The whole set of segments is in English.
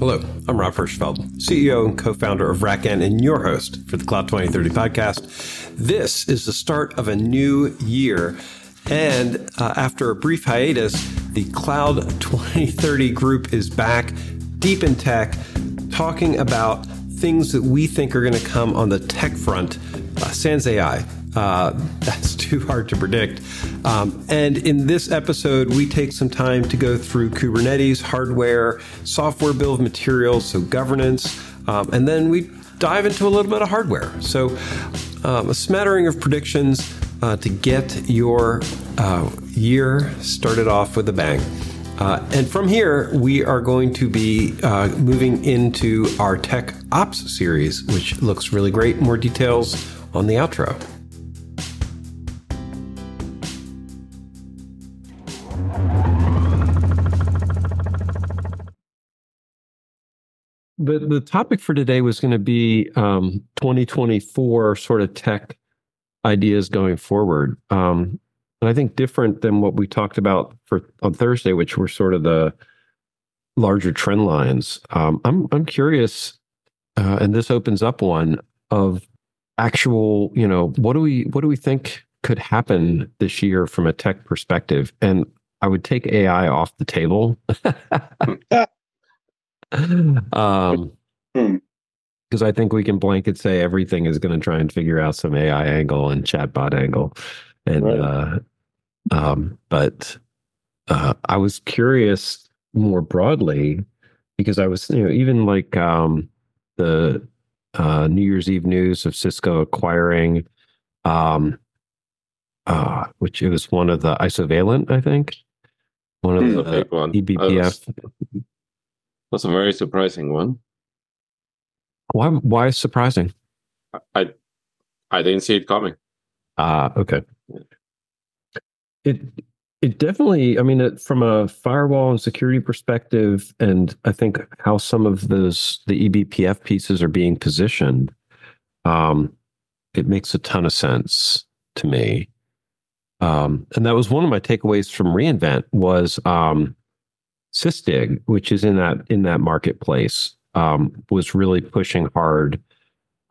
Hello, I'm Rob Hirschfeld, CEO and co founder of RackN and your host for the Cloud 2030 podcast. This is the start of a new year. And uh, after a brief hiatus, the Cloud 2030 group is back deep in tech, talking about things that we think are going to come on the tech front. Uh, Sans AI, uh, that's too hard to predict. Um, and in this episode, we take some time to go through Kubernetes, hardware, software bill of materials, so governance, um, and then we dive into a little bit of hardware. So, um, a smattering of predictions uh, to get your uh, year started off with a bang. Uh, and from here, we are going to be uh, moving into our Tech Ops series, which looks really great. More details on the outro. The the topic for today was going to be um, 2024 sort of tech ideas going forward. Um, and I think different than what we talked about for on Thursday, which were sort of the larger trend lines. Um, I'm I'm curious, uh, and this opens up one of actual, you know, what do we what do we think could happen this year from a tech perspective? And I would take AI off the table. um, because I think we can blanket say everything is going to try and figure out some AI angle and chatbot angle, and right. uh, um, but uh, I was curious more broadly because I was you know even like um, the uh, New Year's Eve news of Cisco acquiring, um, uh, which it was one of the Isovalent, I think, one of hmm, the eBPF. That's a very surprising one. Why? Why is surprising? I I didn't see it coming. Ah, uh, okay. It it definitely. I mean, it, from a firewall and security perspective, and I think how some of those the eBPF pieces are being positioned, um, it makes a ton of sense to me. Um, and that was one of my takeaways from reInvent was um, Sysdig, which is in that in that marketplace, um, was really pushing hard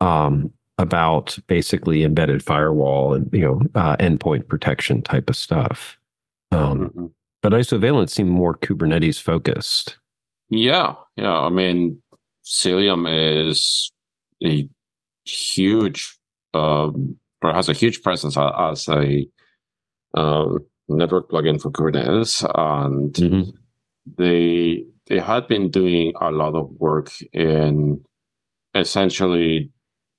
um, about basically embedded firewall and you know uh, endpoint protection type of stuff. Um, mm-hmm. But Isovalent seemed more Kubernetes focused. Yeah, yeah. I mean, Cilium is a huge, um, or has a huge presence as a uh, network plugin for Kubernetes, and mm-hmm they they had been doing a lot of work in essentially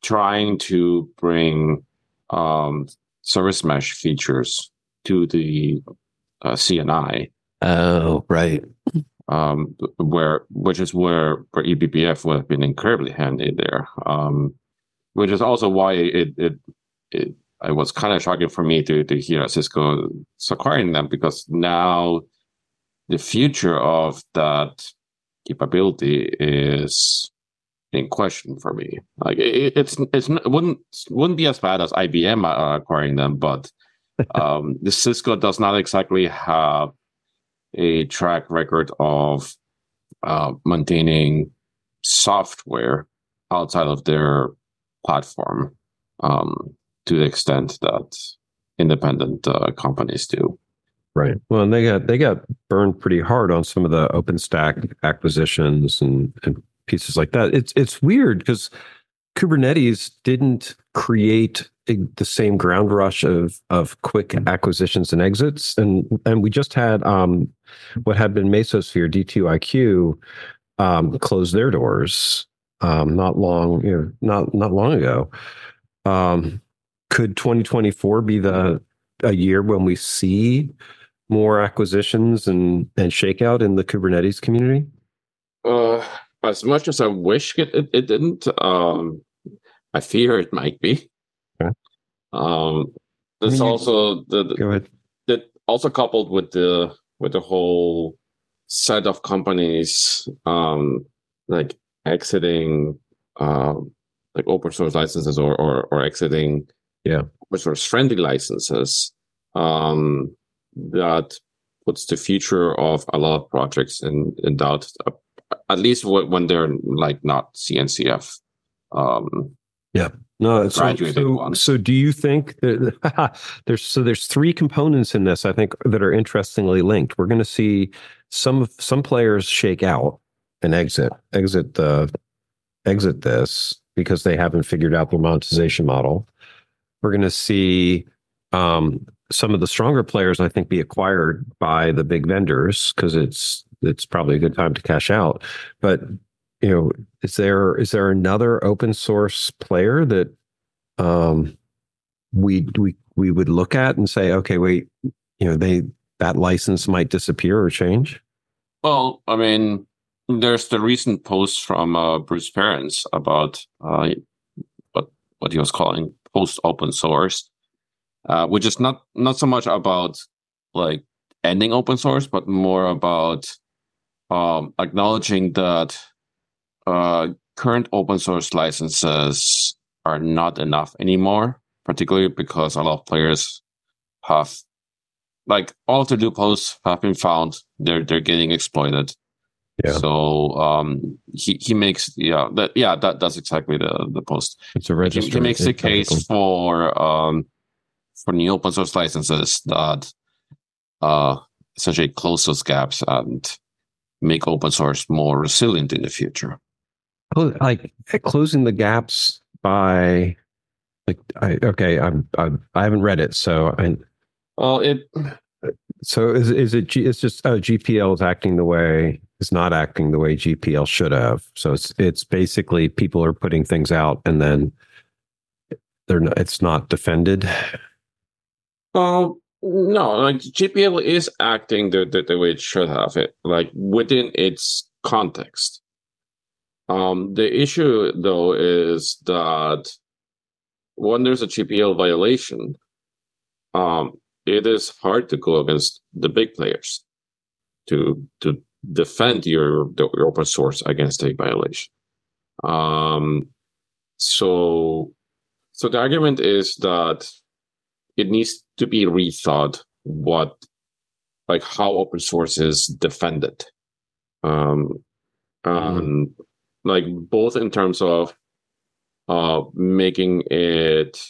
trying to bring um, service mesh features to the uh, CNI. Oh, right. Um, where which is where where eBPF would have been incredibly handy there. Um, which is also why it it it, it was kind of shocking for me to to hear Cisco acquiring them because now the future of that capability is in question for me. Like it, it's it's it wouldn't wouldn't be as bad as IBM uh, acquiring them, but um, the Cisco does not exactly have a track record of uh, maintaining software outside of their platform um, to the extent that independent uh, companies do. Right. Well, and they got they got burned pretty hard on some of the OpenStack acquisitions and, and pieces like that. It's it's weird because Kubernetes didn't create a, the same ground rush of of quick acquisitions and exits, and and we just had um, what had been Mesosphere D2iQ um, close their doors um, not long you know not not long ago. Um, could 2024 be the a year when we see more acquisitions and and shakeout in the Kubernetes community? Uh, as much as I wish it, it, it didn't, um, I fear it might be. Okay. Um, mean, also the, the, go ahead. That also coupled with the with the whole set of companies um, like exiting um, like open source licenses or or, or exiting yeah open source friendly licenses. Um, that puts the future of a lot of projects in, in doubt. at least when they're like not CNCF. Um, yeah. No, so, so, so, do you think that there's so there's three components in this I think that are interestingly linked. We're going to see some some players shake out and exit exit the exit this because they haven't figured out their monetization model. We're going to see um, some of the stronger players, I think, be acquired by the big vendors because it's it's probably a good time to cash out. But you know, is there is there another open source player that um, we we we would look at and say, okay, wait, you know, they that license might disappear or change? Well, I mean, there's the recent post from uh, Bruce Perens about uh, what what he was calling post open source, uh, which is not not so much about like ending open source, but more about um, acknowledging that uh, current open source licenses are not enough anymore, particularly because a lot of players have like all of the loopholes have been found. They're they're getting exploited. Yeah. So um, he he makes yeah that yeah that that's exactly the the post. It's a register. He, he makes the case for um for new open source licenses that uh essentially close those gaps and make open source more resilient in the future. Like closing the gaps by like I okay I'm, I'm I haven't read it so I well it so is is it G, it's just oh GPL is acting the way is not acting the way GPL should have so it's it's basically people are putting things out and then they're not, it's not defended. Um no, like GPL is acting the, the, the way it should have it, like within its context. Um, the issue though is that when there's a GPL violation, um, it is hard to go against the big players to to defend your, your open source against a violation. Um, so so the argument is that it needs to be rethought what like how open source is defended. Um mm. like both in terms of uh making it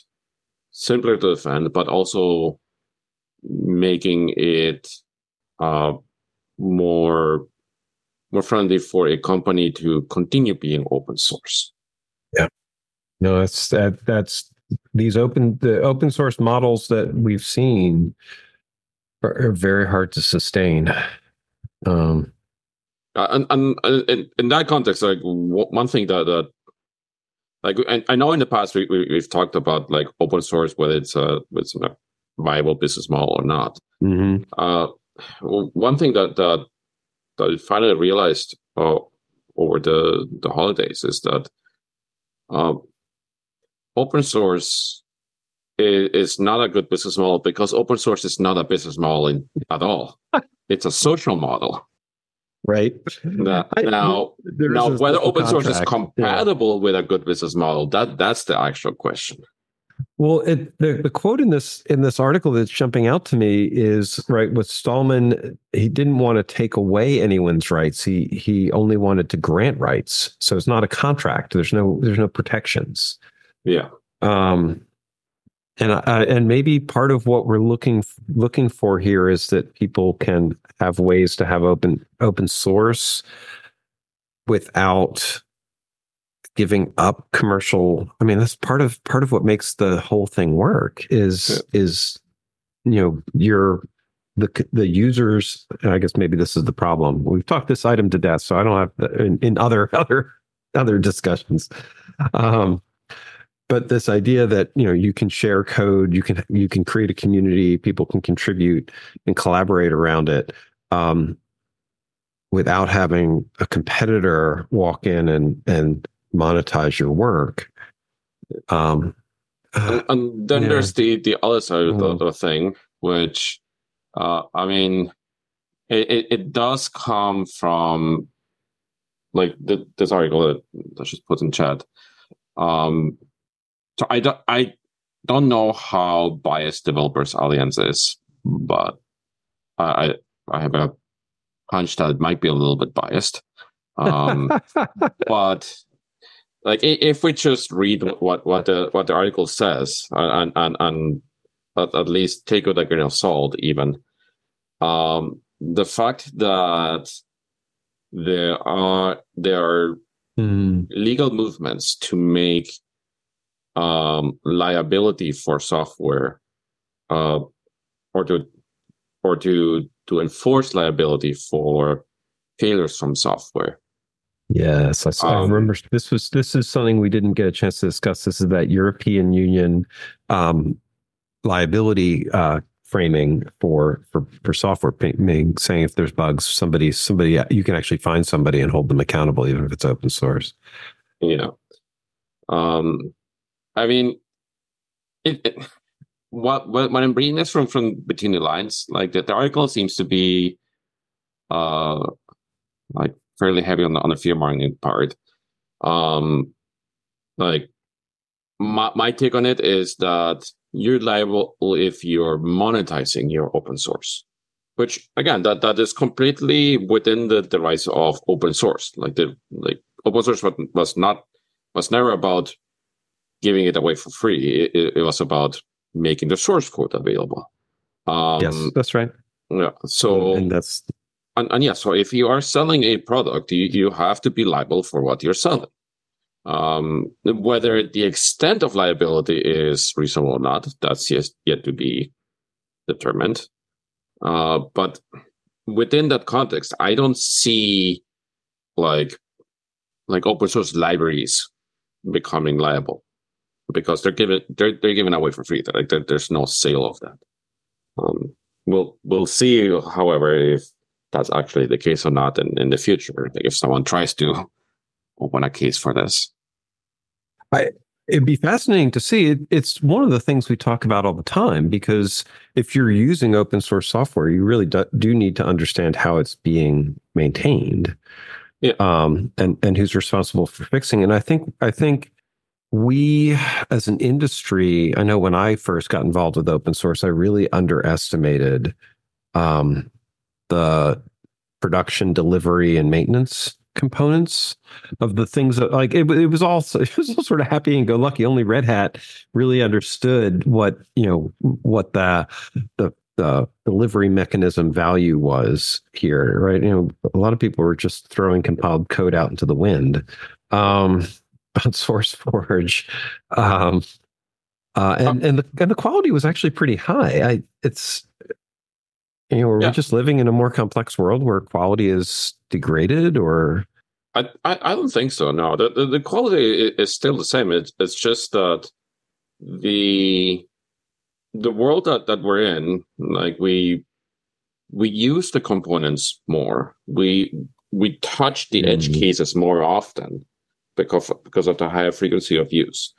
simpler to defend but also making it uh more more friendly for a company to continue being open source. Yeah. No that's that that's these open the open source models that we've seen are, are very hard to sustain. Um, uh, and, and, and, in that context, like one thing that, that like I, know in the past we, we have talked about like open source whether it's a it's a viable business model or not. Mm-hmm. Uh, one thing that that that I finally realized uh, over the the holidays is that uh, open source is, is not a good business model because open source is not a business model in, at all. it's a social model. Right. Now, now, now whether open source is compatible yeah. with a good business model, that that's the actual question. Well, it, the the quote in this in this article that's jumping out to me is right with Stallman. He didn't want to take away anyone's rights. He he only wanted to grant rights. So it's not a contract. There's no there's no protections. Yeah. Um, and uh, and maybe part of what we're looking looking for here is that people can have ways to have open open source without giving up commercial i mean that's part of part of what makes the whole thing work is yeah. is you know your the the users i guess maybe this is the problem we've talked this item to death so i don't have in, in other other other discussions um but this idea that you know you can share code you can you can create a community people can contribute and collaborate around it um, without having a competitor walk in and and monetize your work um, and, and, then yeah. there's the the other side of the, mm-hmm. the thing which uh, i mean it, it, it does come from like the, this article that I just put in chat um, so I don't I don't know how biased Developers Alliance is, but I I have a hunch that it might be a little bit biased. Um, but like if we just read what what the what the article says and and and at, at least take with a grain of salt, even um, the fact that there are there are mm. legal movements to make um, liability for software uh, or to or to to enforce liability for failures from software. Yes, I, um, I, remember this was this is something we didn't get a chance to discuss. This is that European Union um, liability uh, framing for for for software meaning saying if there's bugs, somebody somebody you can actually find somebody and hold them accountable, even if it's open source. Yeah, um, I mean, it, it what, what I'm reading this from from between the lines, like the, the article seems to be, uh, like fairly heavy on the on the fear mongering part. Um, like my my take on it is that you're liable if you're monetizing your open source, which again that that is completely within the rights of open source. Like the like open source was not was never about giving it away for free. It, it was about making the source code available. Um, yes, that's right. Yeah. So and that's and, and yeah. So if you are selling a product, you you have to be liable for what you're selling. Um, whether the extent of liability is reasonable or not, that's yet yet to be determined. Uh, but within that context, I don't see like like open source libraries becoming liable because they're giving they're they're given away for free. Like there's no sale of that. Um, we'll we'll see, however, if that's actually the case or not in, in the future. Like if someone tries to open a case for this. I it'd be fascinating to see. It, it's one of the things we talk about all the time because if you're using open source software, you really do, do need to understand how it's being maintained. Yeah. Um, and and who's responsible for fixing. And I think I think we as an industry i know when i first got involved with open source i really underestimated um, the production delivery and maintenance components of the things that like it, it was all it was all sort of happy and go lucky only red hat really understood what you know what the the the delivery mechanism value was here right? You know a lot of people were just throwing compiled code out into the wind. Um on SourceForge, um, uh, and and the and the quality was actually pretty high. I it's you know, are yeah. we just living in a more complex world where quality is degraded, or I I, I don't think so. No, the, the, the quality is still the same. It's it's just that the the world that that we're in, like we we use the components more. We we touch the mm-hmm. edge cases more often because because of the higher frequency of use,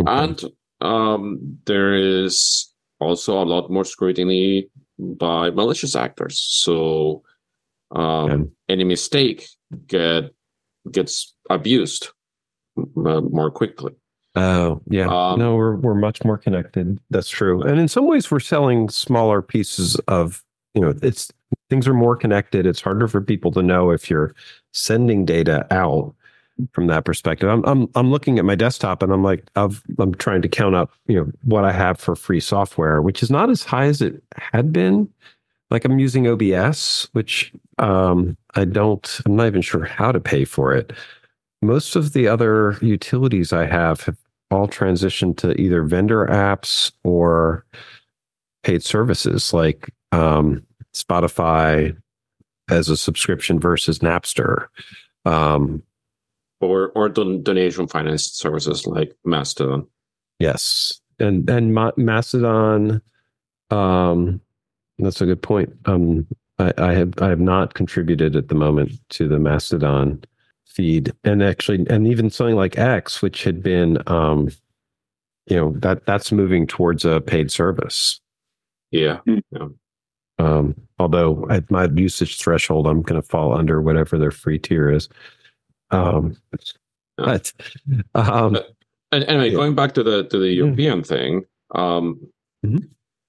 okay. and um, there is also a lot more scrutiny by malicious actors. So um, okay. any mistake get gets abused uh, more quickly. Oh yeah, um, no, we're we're much more connected. That's true, and in some ways, we're selling smaller pieces of you know it's things are more connected. It's harder for people to know if you're sending data out from that perspective. I'm I'm I'm looking at my desktop and I'm like I've, I'm trying to count up you know what I have for free software, which is not as high as it had been. Like I'm using OBS, which um, I don't. I'm not even sure how to pay for it. Most of the other utilities I have have all transitioned to either vendor apps or paid services like um, Spotify as a subscription versus Napster. Um, or or don- donation finance services like Mastodon. Yes, and and Ma- Mastodon. Um, that's a good point. Um, I, I have I have not contributed at the moment to the Mastodon feed, and actually, and even something like X, which had been, um, you know, that that's moving towards a paid service. Yeah. Hmm. yeah. Um, although at my usage threshold, I'm going to fall under whatever their free tier is. Um, but, um, but anyway, yeah. going back to the to the European thing, um, mm-hmm.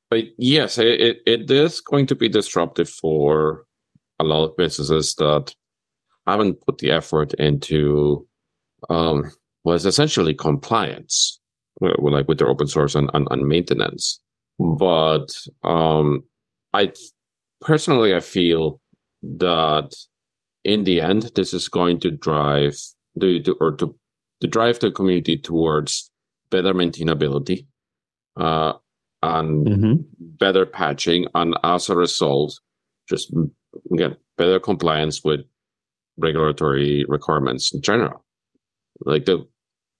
but yes, it, it is going to be disruptive for a lot of businesses that haven't put the effort into um, was essentially compliance, like with their open source and, and, and maintenance. But um, I personally, I feel that in the end, this is going to drive the, the or to, to drive the community towards better maintainability uh, and mm-hmm. better patching, and as a result, just get better compliance with regulatory requirements in general. Like the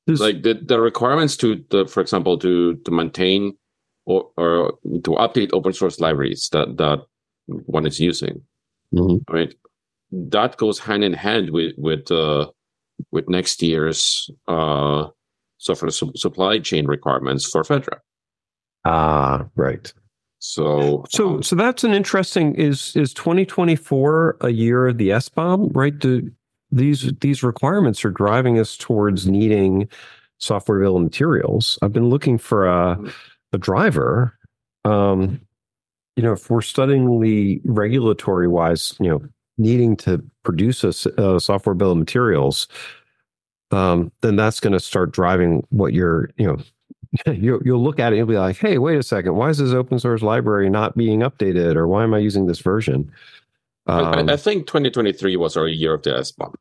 this, like the, the requirements to the for example to to maintain or, or to update open source libraries that that one is using. Mm-hmm. Right. That goes hand in hand with with uh, with next year's uh, software su- supply chain requirements for Fedra. Ah, right. So, so, um, so that's an interesting. Is is twenty twenty four a year of the SBOM? Right? Do these these requirements are driving us towards needing software bill of materials? I've been looking for a a driver. Um, you know, if we're studying the regulatory wise, you know, needing to produce a, a software bill of materials, um, then that's going to start driving what you're, you know, you, you'll look at it and you'll be like, hey, wait a second, why is this open source library not being updated, or why am I using this version? Um, I, I, think 2023 was our year of the SBOM.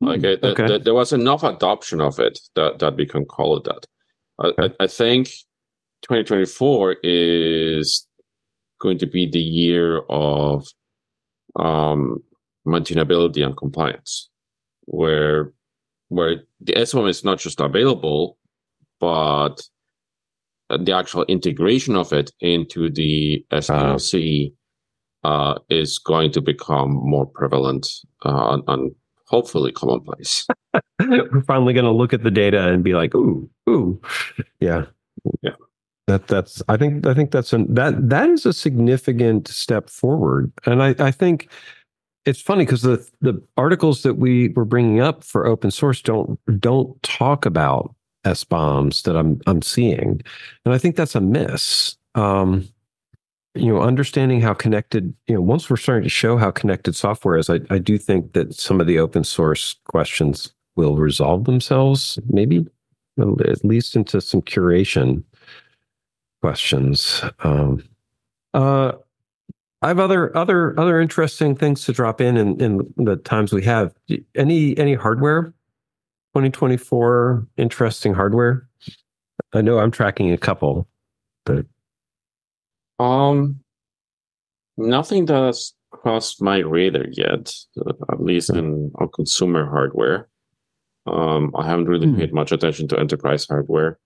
like it, okay. the, the, there was enough adoption of it that that we can call it that. I, okay. I, I think 2024 is going to be the year of um, maintainability and compliance, where where the SBOM is not just available, but the actual integration of it into the SDLC uh, uh, is going to become more prevalent uh, and hopefully commonplace. We're finally going to look at the data and be like, ooh, ooh, yeah, yeah. That that's I think I think that's an that that is a significant step forward, and I I think it's funny because the the articles that we were bringing up for open source don't don't talk about SBOMs that I'm I'm seeing, and I think that's a miss. Um, you know, understanding how connected, you know, once we're starting to show how connected software is, I, I do think that some of the open source questions will resolve themselves, maybe at least into some curation questions. Um, uh, I have other other other interesting things to drop in in, in the times we have. Any any hardware 2024 interesting hardware? I know I'm tracking a couple, but um, nothing that's crossed my radar yet. At least in on consumer hardware. Um, I haven't really hmm. paid much attention to enterprise hardware.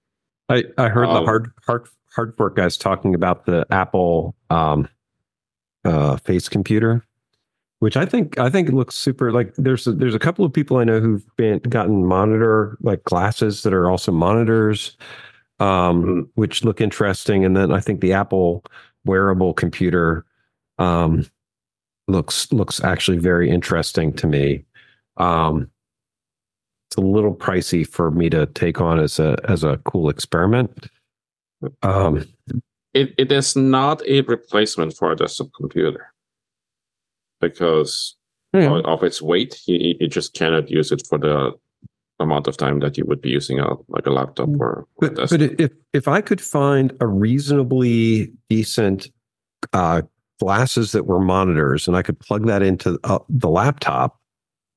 I I heard um, the hard hard hardware guys talking about the Apple um uh face computer which I think I think it looks super. Like there's a, there's a couple of people I know who've been gotten monitor like glasses that are also monitors, um, mm-hmm. which look interesting. And then I think the Apple wearable computer um, looks looks actually very interesting to me. Um, it's a little pricey for me to take on as a as a cool experiment. Um, it it is not a replacement for a desktop computer because mm. of its weight. You, you just cannot use it for the amount of time that you would be using a like a laptop or, or but, but if if I could find a reasonably decent uh, glasses that were monitors and I could plug that into uh, the laptop,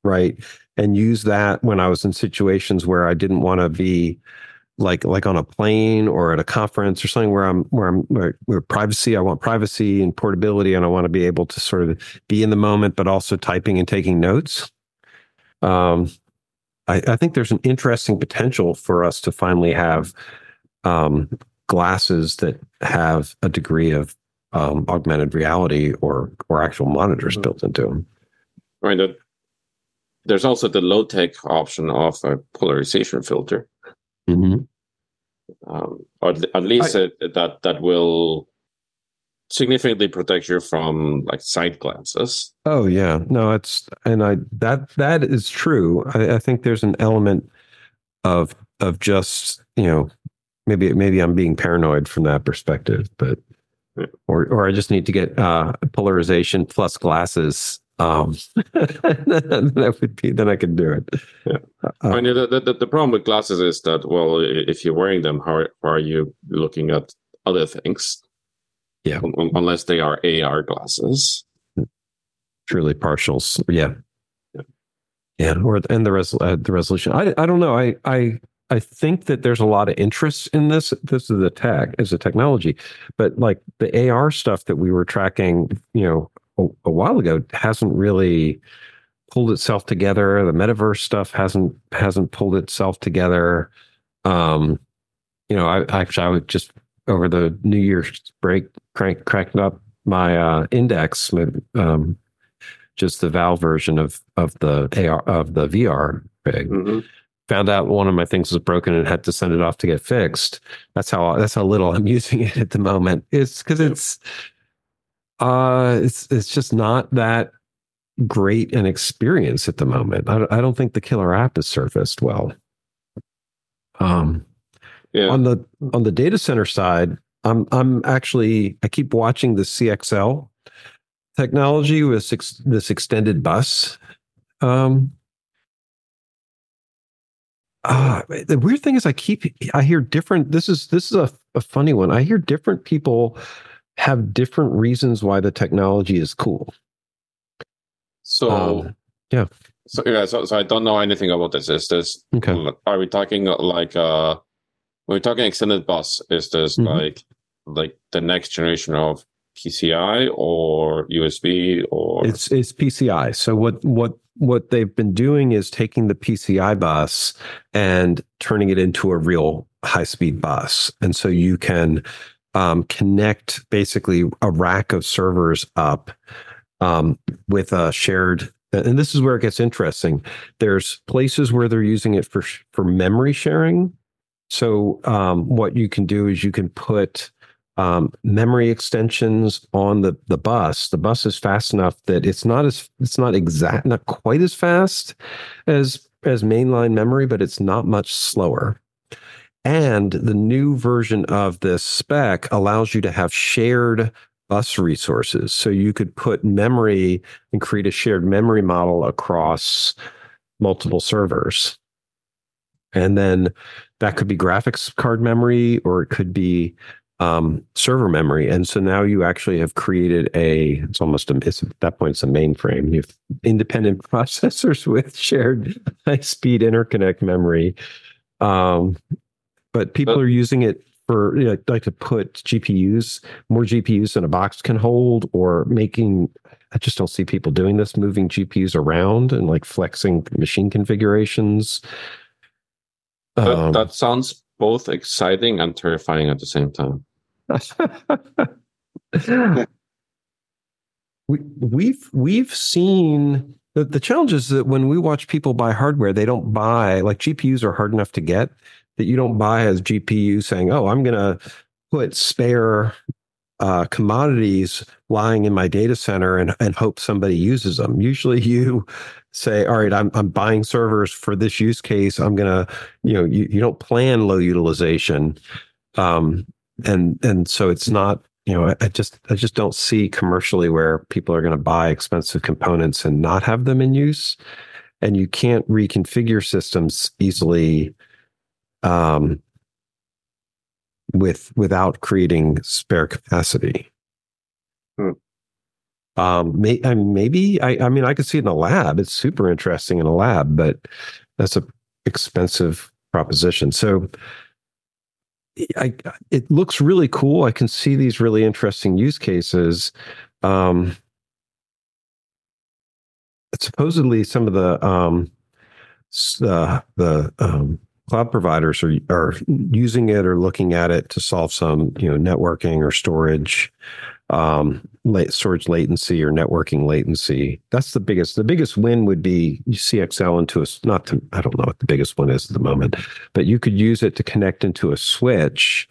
right, and use that when I was in situations where I didn't want to be like like on a plane or at a conference or something where I'm where I'm where, where, privacy I want privacy and portability and I want to be able to sort of be in the moment but also typing and taking notes. Um, I, I think there's an interesting potential for us to finally have um, glasses that have a degree of um, augmented reality or or actual monitors mm-hmm. built into them. Right. There's also the low tech option of a polarization filter. Mm-hmm um, or at least I, that that will significantly protect you from like side glances. Oh yeah, no, it's and I that that is true. I, I think there's an element of of just you know maybe maybe I'm being paranoid from that perspective, but or or I just need to get uh, polarization plus glasses Um, that would be then I could do it. Yeah. Uh, I mean, the, the, the problem with glasses is that well, if you're wearing them, how, how are you looking at other things? Yeah, unless they are AR glasses. Truly partials. Yeah. Yeah. yeah. Or and the res uh, the resolution. I I don't know. I I I think that there's a lot of interest in this. This is the tech as a technology, but like the AR stuff that we were tracking, you know, a, a while ago hasn't really pulled itself together. The metaverse stuff hasn't hasn't pulled itself together. Um, you know, I actually I would just over the New Year's break crank cranked up my uh, Index, um, just the Valve version of of the AR of the VR rig. Mm-hmm found out one of my things was broken and had to send it off to get fixed. That's how that's how little I'm using it at the moment. It's because it's uh it's it's just not that great an experience at the moment. I, I don't think the killer app has surfaced well. Um yeah. on the on the data center side, I'm I'm actually I keep watching the CXL technology with this, this extended bus um uh, the weird thing is I keep I hear different this is this is a, a funny one. I hear different people have different reasons why the technology is cool. So um, yeah. So yeah, so, so I don't know anything about this. Is this okay? Are we talking like uh we're talking extended bus, is this mm-hmm. like like the next generation of PCI or USB or it's it's PCI. So what what what they've been doing is taking the PCI bus and turning it into a real high speed bus. And so you can um, connect basically a rack of servers up um, with a shared. And this is where it gets interesting. There's places where they're using it for for memory sharing. So um, what you can do is you can put um, memory extensions on the the bus. The bus is fast enough that it's not as it's not exact, not quite as fast as as mainline memory, but it's not much slower. And the new version of this spec allows you to have shared bus resources. So you could put memory and create a shared memory model across multiple servers. And then that could be graphics card memory, or it could be um, server memory. And so now you actually have created a, it's almost a, it's, at that point, it's a mainframe. You have independent processors with shared high speed interconnect memory. Um, but people are using it for, you know, like to put GPUs, more GPUs than a box can hold, or making, I just don't see people doing this, moving GPUs around and like flexing machine configurations. That, um, that sounds both exciting and terrifying at the same time. we, we've we've seen the, the challenge is that when we watch people buy hardware, they don't buy like GPUs are hard enough to get that you don't buy as GPU saying, "Oh, I'm going to put spare uh, commodities lying in my data center and, and hope somebody uses them." Usually, you say, "All right, I'm I'm buying servers for this use case. I'm going to, you know, you, you don't plan low utilization." Um, and and so it's not you know I, just i just don't see commercially where people are going to buy expensive components and not have them in use and you can't reconfigure systems easily um, with without creating spare capacity hmm. um, may, I mean, maybe I, I mean i could see it in a lab it's super interesting in a lab but that's a expensive proposition so I, it looks really cool. I can see these really interesting use cases. Um, supposedly, some of the um, uh, the um, cloud providers are are using it or looking at it to solve some you know networking or storage um, storage latency or networking latency. That's the biggest. The biggest win would be CXL into a not. To, I don't know what the biggest one is at the moment, but you could use it to connect into a switch.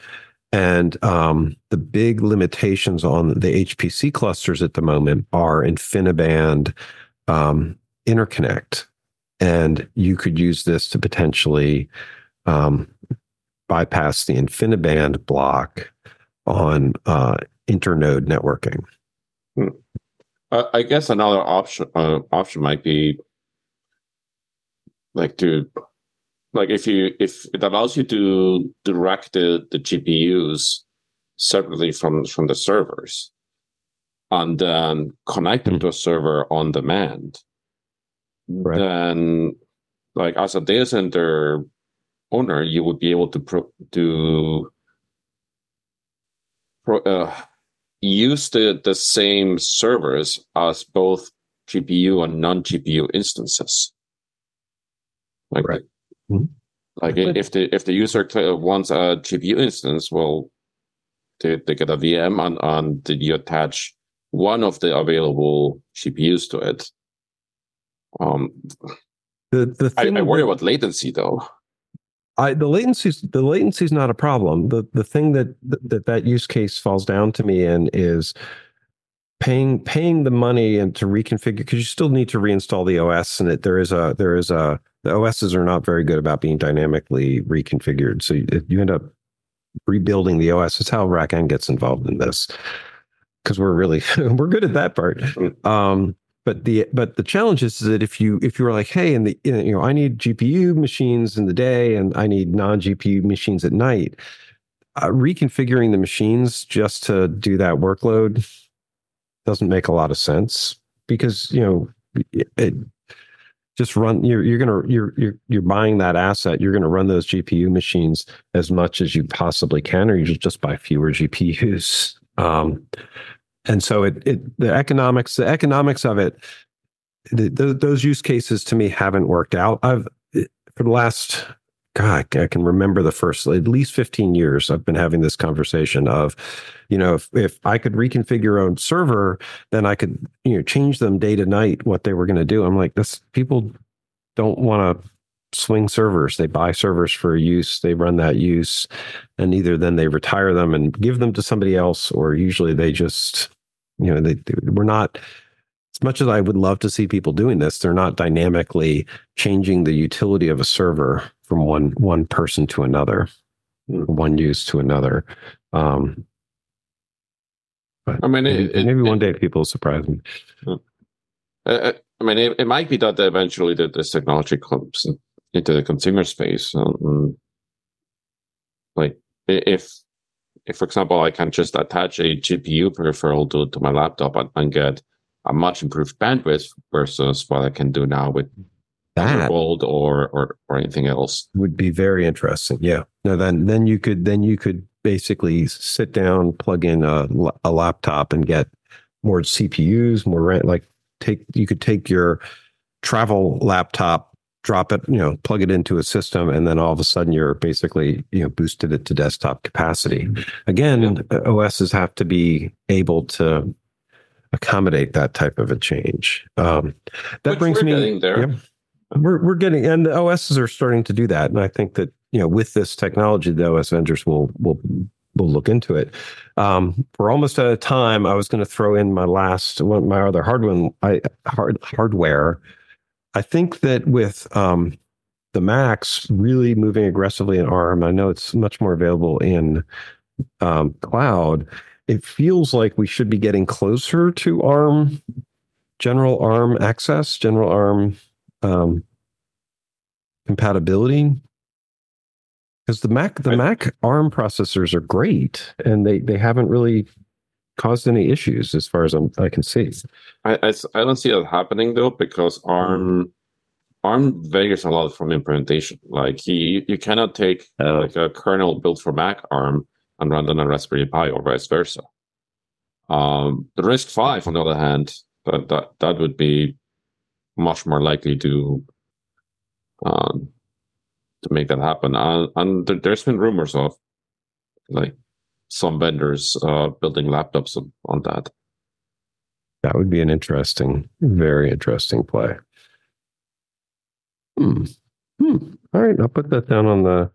And um, the big limitations on the HPC clusters at the moment are InfiniBand um, interconnect, and you could use this to potentially um, bypass the InfiniBand block on uh, internode networking. Hmm. Uh, I guess another option uh, option might be like to like if you if it allows you to direct the, the GPUs separately from from the servers and then connect them mm-hmm. to a server on demand, right. then like as a data center owner, you would be able to pro- to pro- uh, use the the same servers as both GPU and non GPU instances. Like, right. Mm-hmm. like if the if the user wants a GPU instance, well, they, they get a VM and, and you attach one of the available GPUs to it. Um, the the I, I worry about latency though. I, the latency the latency is not a problem. The the thing that, that that use case falls down to me in is paying paying the money and to reconfigure because you still need to reinstall the OS and it, there is a there is a the OSs are not very good about being dynamically reconfigured. So you, you end up rebuilding the OS. It's how RackN gets involved in this because we're really we're good at that part. Um, but the but the challenge is that if you if you were like, hey, and the you know I need GPU machines in the day and I need non GPU machines at night, uh, reconfiguring the machines just to do that workload doesn't make a lot of sense because you know it, just run you're you're gonna you're you're you're buying that asset. You're gonna run those gpu machines as much as you possibly can or you just just buy fewer gpus um, and so it it the economics the economics of it the, the, those use cases to me haven't worked out i've eh, for the last God, I can remember the first at least 15 years I've been having this conversation of, you know, if, if I could reconfigure a server, then I could, you know, change them day to night what they were going to do. I'm like, this people don't want to swing servers. They buy servers for use, they run that use, and either then they retire them and give them to somebody else, or usually they just, you know, they, they we're not as much as I would love to see people doing this, they're not dynamically changing the utility of a server from one one person to another, hmm. one use to another. Um, I mean, maybe, it, maybe one day people will surprise me. Hmm. Uh, uh, I mean, it, it, might be that eventually that this technology comes into the consumer space. Um, like if, if for example, I can just attach a GPU peripheral to, to my laptop and, and get a much improved bandwidth versus what I can do now with Thunderbolt or, or or anything else would be very interesting. Yeah. No, then then you could then you could basically sit down, plug in a, a laptop, and get more CPUs, more rent. Like take you could take your travel laptop, drop it, you know, plug it into a system, and then all of a sudden you're basically you know boosted it to desktop capacity. Again, yeah. OSs have to be able to accommodate that type of a change. Um, that Which brings me there. Yeah, we're we're getting and the OSs are starting to do that, and I think that you know with this technology, the OS vendors will will will look into it. Um, we're almost out of time. I was going to throw in my last one, my other hardware. I hard hardware. I think that with um, the Macs really moving aggressively in ARM, I know it's much more available in um, cloud. It feels like we should be getting closer to ARM, general ARM access, general ARM um, compatibility because the Mac the Mac ARM processors are great and they they haven't really caused any issues as far as I'm, i can see. I, I, I don't see that happening though because ARM ARM varies a lot from implementation. Like he, you cannot take uh, like a kernel built for Mac ARM and run it on a Raspberry Pi or vice versa. Um, the RISC-V, on the other hand, that that, that would be much more likely to um, to make that happen. And, and there, has been rumors of like some vendors uh, building laptops on that. That would be an interesting, very interesting play. Hmm. Hmm. All right, I'll put that down on the.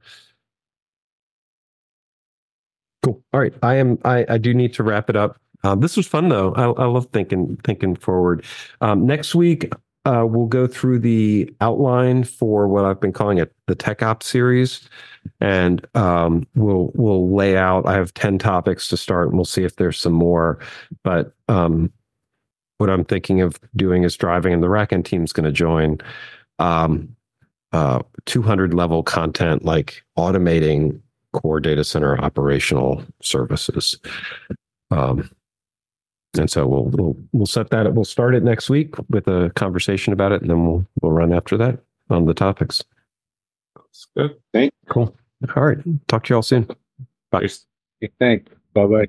Cool. All right, I am. I I do need to wrap it up. Uh, this was fun though. I, I love thinking thinking forward. Um, next week, uh, we'll go through the outline for what I've been calling it the Tech Ops series, and um, we'll we'll lay out. I have ten topics to start, and we'll see if there's some more. But um, what I'm thinking of doing is driving, and the RackN team's going to join um, uh, 200 level content like automating core data center operational services. Um, and so we'll we'll we'll set that. We'll start it next week with a conversation about it, and then we'll we'll run after that on the topics. That's good. Thanks. Cool. All right. Talk to you all soon. Bye. Thanks. Bye bye.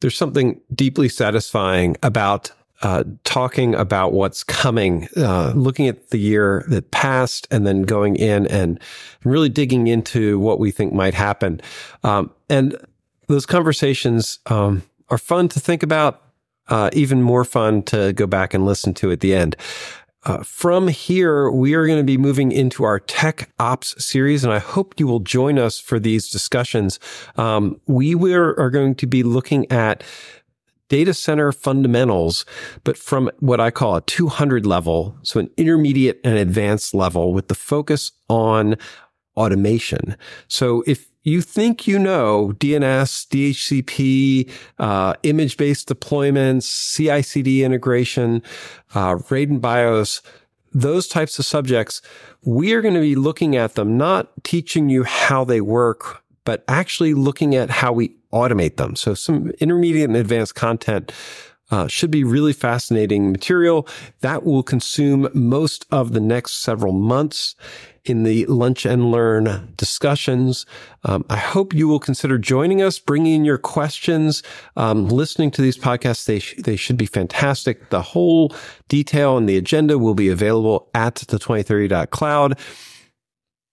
There's something deeply satisfying about uh, talking about what's coming, uh, looking at the year that passed, and then going in and really digging into what we think might happen. Um, and those conversations um, are fun to think about, uh, even more fun to go back and listen to at the end. Uh, from here, we are going to be moving into our Tech Ops series, and I hope you will join us for these discussions. Um, we were, are going to be looking at data center fundamentals, but from what I call a 200 level, so an intermediate and advanced level with the focus on automation. So if you think you know DNS, DHCP, uh, image based deployments, CI CD integration, uh, RAID and BIOS, those types of subjects, we are going to be looking at them, not teaching you how they work, but actually looking at how we automate them. So some intermediate and advanced content uh, should be really fascinating material that will consume most of the next several months in the lunch and learn discussions. Um, I hope you will consider joining us, bringing in your questions, um, listening to these podcasts. They, sh- they should be fantastic. The whole detail and the agenda will be available at the 2030.cloud.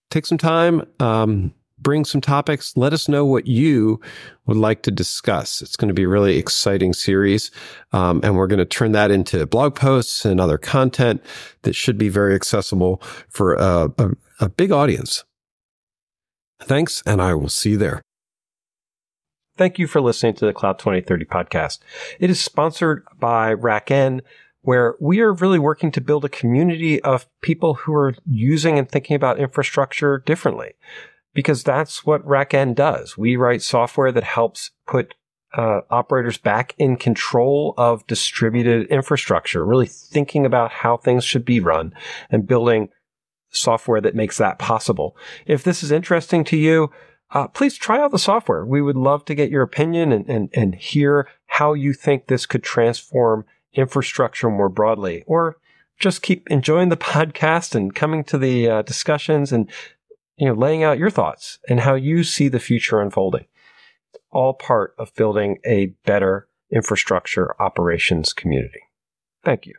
Take some time. Um, bring some topics. Let us know what you would like to discuss. It's going to be a really exciting series. Um, and we're going to turn that into blog posts and other content that should be very accessible for a, a, a big audience. Thanks, and I will see you there. Thank you for listening to the Cloud 2030 podcast. It is sponsored by RackN where we are really working to build a community of people who are using and thinking about infrastructure differently because that's what RackN does. We write software that helps put uh, operators back in control of distributed infrastructure, really thinking about how things should be run and building software that makes that possible. If this is interesting to you, uh, please try out the software. We would love to get your opinion and, and, and hear how you think this could transform infrastructure more broadly, or just keep enjoying the podcast and coming to the uh, discussions and you know, laying out your thoughts and how you see the future unfolding. All part of building a better infrastructure operations community. Thank you.